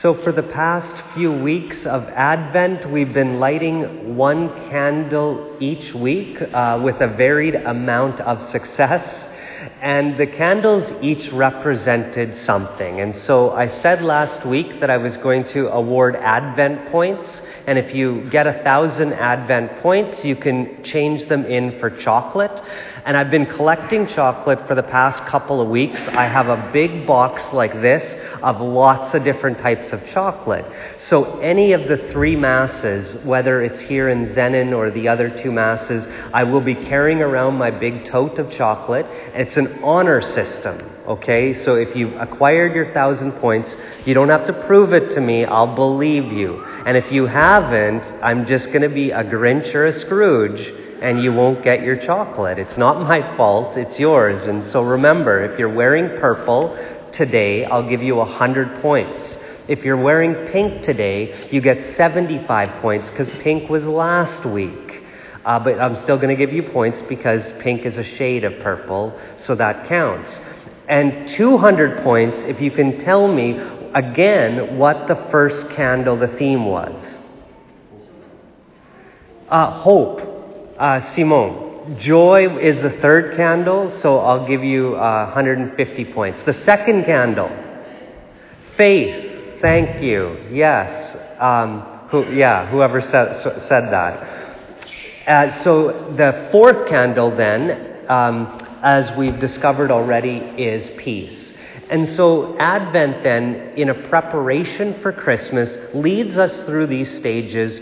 So, for the past few weeks of Advent, we've been lighting one candle each week uh, with a varied amount of success. And the candles each represented something. And so I said last week that I was going to award Advent points. And if you get a thousand Advent points, you can change them in for chocolate. And I've been collecting chocolate for the past couple of weeks. I have a big box like this of lots of different types of chocolate. So any of the three masses, whether it's here in Zenon or the other two masses, I will be carrying around my big tote of chocolate. It's an honor system. Okay, so if you've acquired your thousand points, you don't have to prove it to me. I'll believe you. And if you haven't, I'm just going to be a Grinch or a Scrooge and you won't get your chocolate. It's not my fault, it's yours. And so remember, if you're wearing purple today, I'll give you a 100 points. If you're wearing pink today, you get 75 points because pink was last week. Uh, but I'm still going to give you points because pink is a shade of purple, so that counts. And 200 points if you can tell me again what the first candle, the theme was. Uh, hope. Uh, Simon. Joy is the third candle, so I'll give you uh, 150 points. The second candle. Faith. Thank you. Yes. Um, who, yeah, whoever said, said that. Uh, so the fourth candle, then, um, as we've discovered already, is peace. And so Advent, then, in a preparation for Christmas, leads us through these stages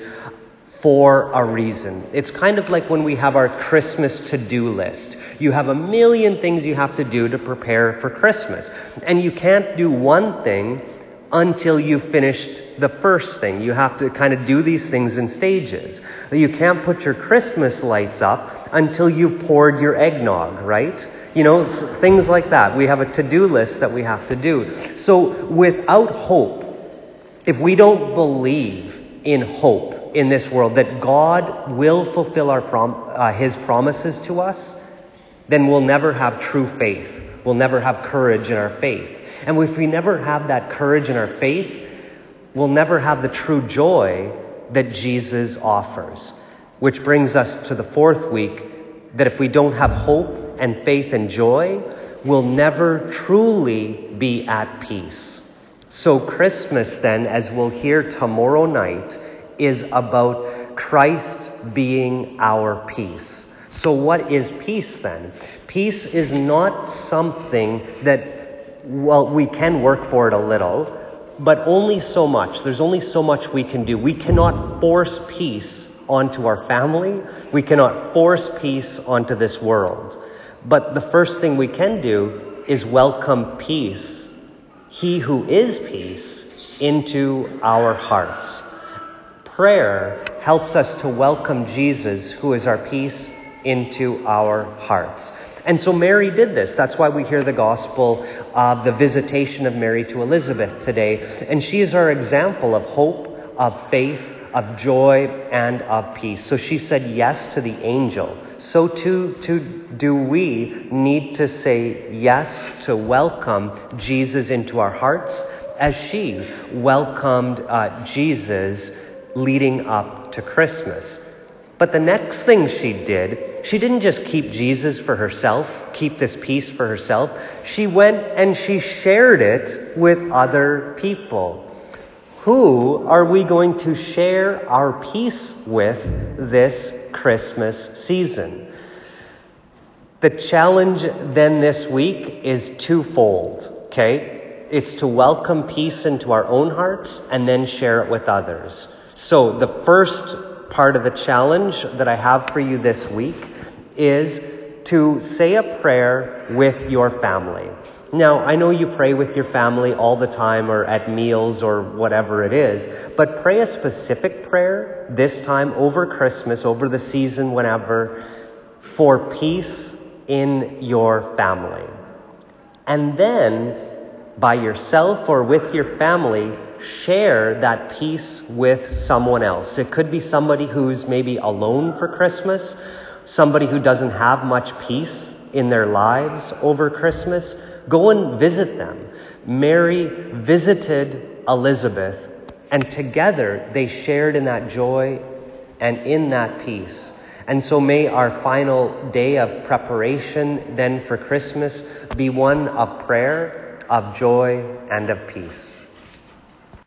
for a reason. It's kind of like when we have our Christmas to do list. You have a million things you have to do to prepare for Christmas. And you can't do one thing until you've finished the first thing. You have to kind of do these things in stages. You can't put your Christmas lights up until you've poured your eggnog, right? You know, things like that. We have a to do list that we have to do. So without hope, if we don't believe in hope, in this world, that God will fulfill our prom- uh, His promises to us, then we'll never have true faith. We'll never have courage in our faith. And if we never have that courage in our faith, we'll never have the true joy that Jesus offers. Which brings us to the fourth week that if we don't have hope and faith and joy, we'll never truly be at peace. So, Christmas, then, as we'll hear tomorrow night, is about Christ being our peace. So, what is peace then? Peace is not something that, well, we can work for it a little, but only so much. There's only so much we can do. We cannot force peace onto our family, we cannot force peace onto this world. But the first thing we can do is welcome peace, He who is peace, into our hearts. Prayer helps us to welcome Jesus, who is our peace, into our hearts. And so Mary did this. That's why we hear the gospel of the visitation of Mary to Elizabeth today. And she is our example of hope, of faith, of joy, and of peace. So she said yes to the angel. So too, too do we need to say yes to welcome Jesus into our hearts as she welcomed uh, Jesus leading up to Christmas. But the next thing she did, she didn't just keep Jesus for herself, keep this peace for herself. She went and she shared it with other people. Who are we going to share our peace with this Christmas season? The challenge then this week is twofold, okay? It's to welcome peace into our own hearts and then share it with others. So, the first part of the challenge that I have for you this week is to say a prayer with your family. Now, I know you pray with your family all the time or at meals or whatever it is, but pray a specific prayer this time over Christmas, over the season, whenever, for peace in your family. And then, by yourself or with your family, share that peace with someone else. It could be somebody who's maybe alone for Christmas, somebody who doesn't have much peace in their lives over Christmas. Go and visit them. Mary visited Elizabeth, and together they shared in that joy and in that peace. And so may our final day of preparation then for Christmas be one of prayer, of joy, and of peace.